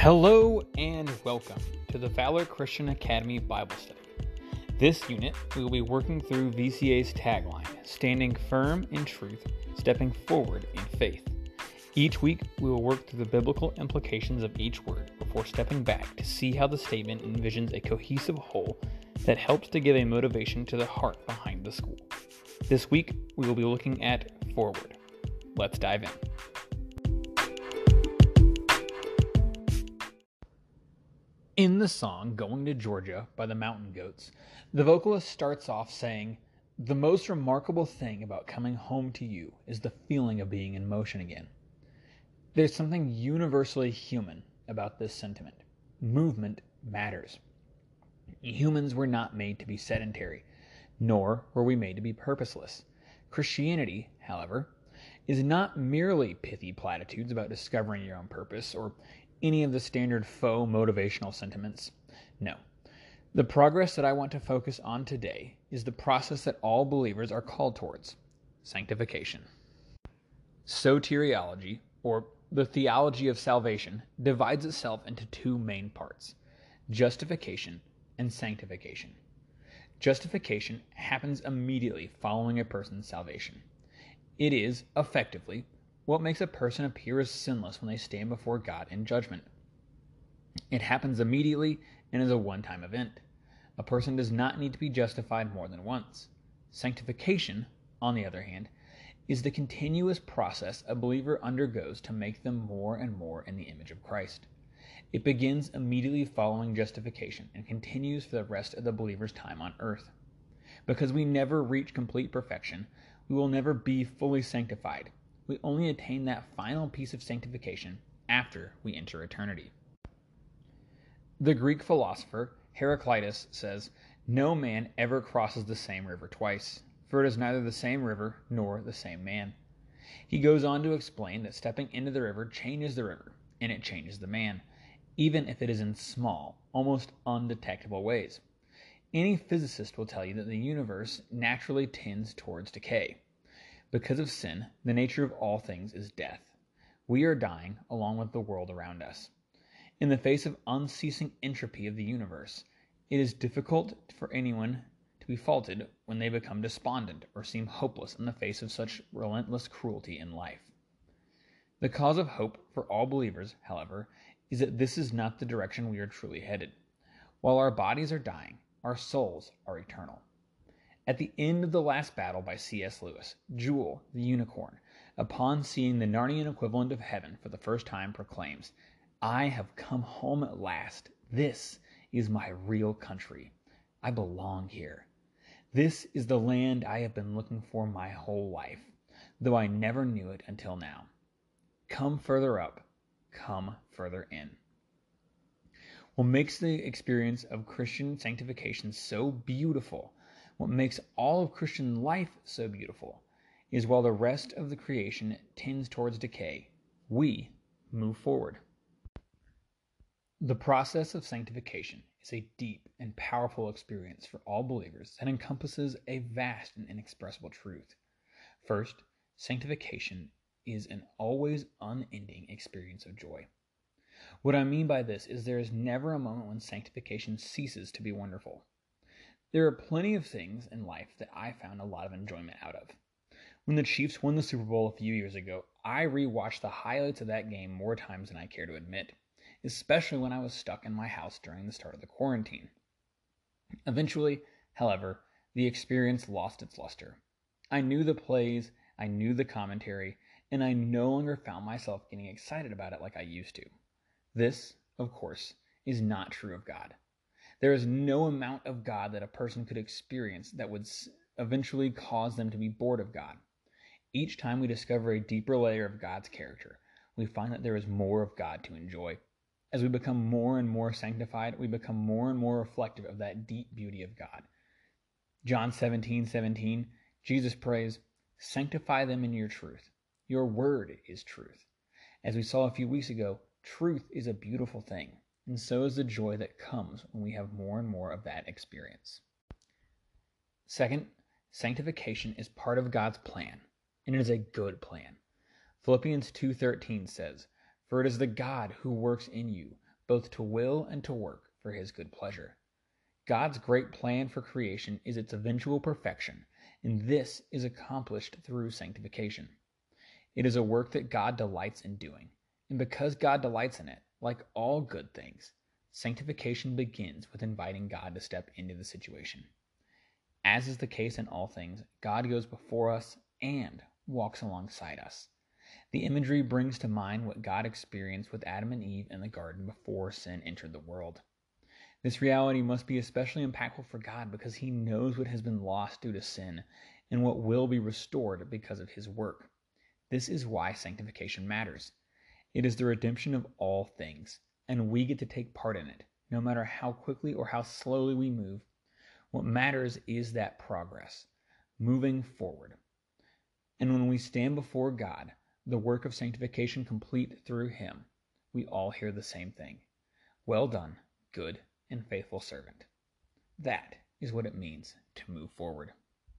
Hello and welcome to the Valor Christian Academy Bible Study. This unit, we will be working through VCA's tagline, Standing Firm in Truth, Stepping Forward in Faith. Each week, we will work through the biblical implications of each word before stepping back to see how the statement envisions a cohesive whole that helps to give a motivation to the heart behind the school. This week, we will be looking at forward. Let's dive in. In the song Going to Georgia by the Mountain Goats, the vocalist starts off saying, The most remarkable thing about coming home to you is the feeling of being in motion again. There's something universally human about this sentiment. Movement matters. Humans were not made to be sedentary, nor were we made to be purposeless. Christianity, however, is not merely pithy platitudes about discovering your own purpose or any of the standard faux motivational sentiments. No. The progress that I want to focus on today is the process that all believers are called towards sanctification. Soteriology, or the theology of salvation, divides itself into two main parts justification and sanctification. Justification happens immediately following a person's salvation. It is, effectively, what makes a person appear as sinless when they stand before God in judgment. It happens immediately and is a one time event. A person does not need to be justified more than once. Sanctification, on the other hand, is the continuous process a believer undergoes to make them more and more in the image of Christ. It begins immediately following justification and continues for the rest of the believer's time on earth. Because we never reach complete perfection, we will never be fully sanctified we only attain that final piece of sanctification after we enter eternity. The Greek philosopher Heraclitus says, No man ever crosses the same river twice, for it is neither the same river nor the same man. He goes on to explain that stepping into the river changes the river, and it changes the man, even if it is in small, almost undetectable ways. Any physicist will tell you that the universe naturally tends towards decay. Because of sin, the nature of all things is death. We are dying along with the world around us. In the face of unceasing entropy of the universe, it is difficult for anyone to be faulted when they become despondent or seem hopeless in the face of such relentless cruelty in life. The cause of hope for all believers, however, is that this is not the direction we are truly headed. While our bodies are dying, our souls are eternal. At the end of The Last Battle by C.S. Lewis, Jewel, the unicorn, upon seeing the Narnian equivalent of heaven for the first time, proclaims, I have come home at last. This is my real country. I belong here. This is the land I have been looking for my whole life, though I never knew it until now. Come further up, come further in. What makes the experience of Christian sanctification so beautiful what makes all of Christian life so beautiful is while the rest of the creation tends towards decay, we move forward. The process of sanctification is a deep and powerful experience for all believers that encompasses a vast and inexpressible truth. First, sanctification is an always unending experience of joy. What I mean by this is there is never a moment when sanctification ceases to be wonderful. There are plenty of things in life that I found a lot of enjoyment out of. When the Chiefs won the Super Bowl a few years ago, I rewatched the highlights of that game more times than I care to admit, especially when I was stuck in my house during the start of the quarantine. Eventually, however, the experience lost its luster. I knew the plays, I knew the commentary, and I no longer found myself getting excited about it like I used to. This, of course, is not true of God. There is no amount of God that a person could experience that would eventually cause them to be bored of God. Each time we discover a deeper layer of God's character, we find that there is more of God to enjoy. As we become more and more sanctified, we become more and more reflective of that deep beauty of God. John 17 17, Jesus prays, Sanctify them in your truth. Your word is truth. As we saw a few weeks ago, truth is a beautiful thing and so is the joy that comes when we have more and more of that experience. Second, sanctification is part of God's plan, and it is a good plan. Philippians 2:13 says, "For it is the God who works in you both to will and to work for his good pleasure. God's great plan for creation is its eventual perfection, and this is accomplished through sanctification. It is a work that God delights in doing, and because God delights in it, like all good things, sanctification begins with inviting God to step into the situation. As is the case in all things, God goes before us and walks alongside us. The imagery brings to mind what God experienced with Adam and Eve in the garden before sin entered the world. This reality must be especially impactful for God because He knows what has been lost due to sin and what will be restored because of His work. This is why sanctification matters. It is the redemption of all things, and we get to take part in it, no matter how quickly or how slowly we move. What matters is that progress, moving forward. And when we stand before God, the work of sanctification complete through Him, we all hear the same thing Well done, good and faithful servant. That is what it means to move forward.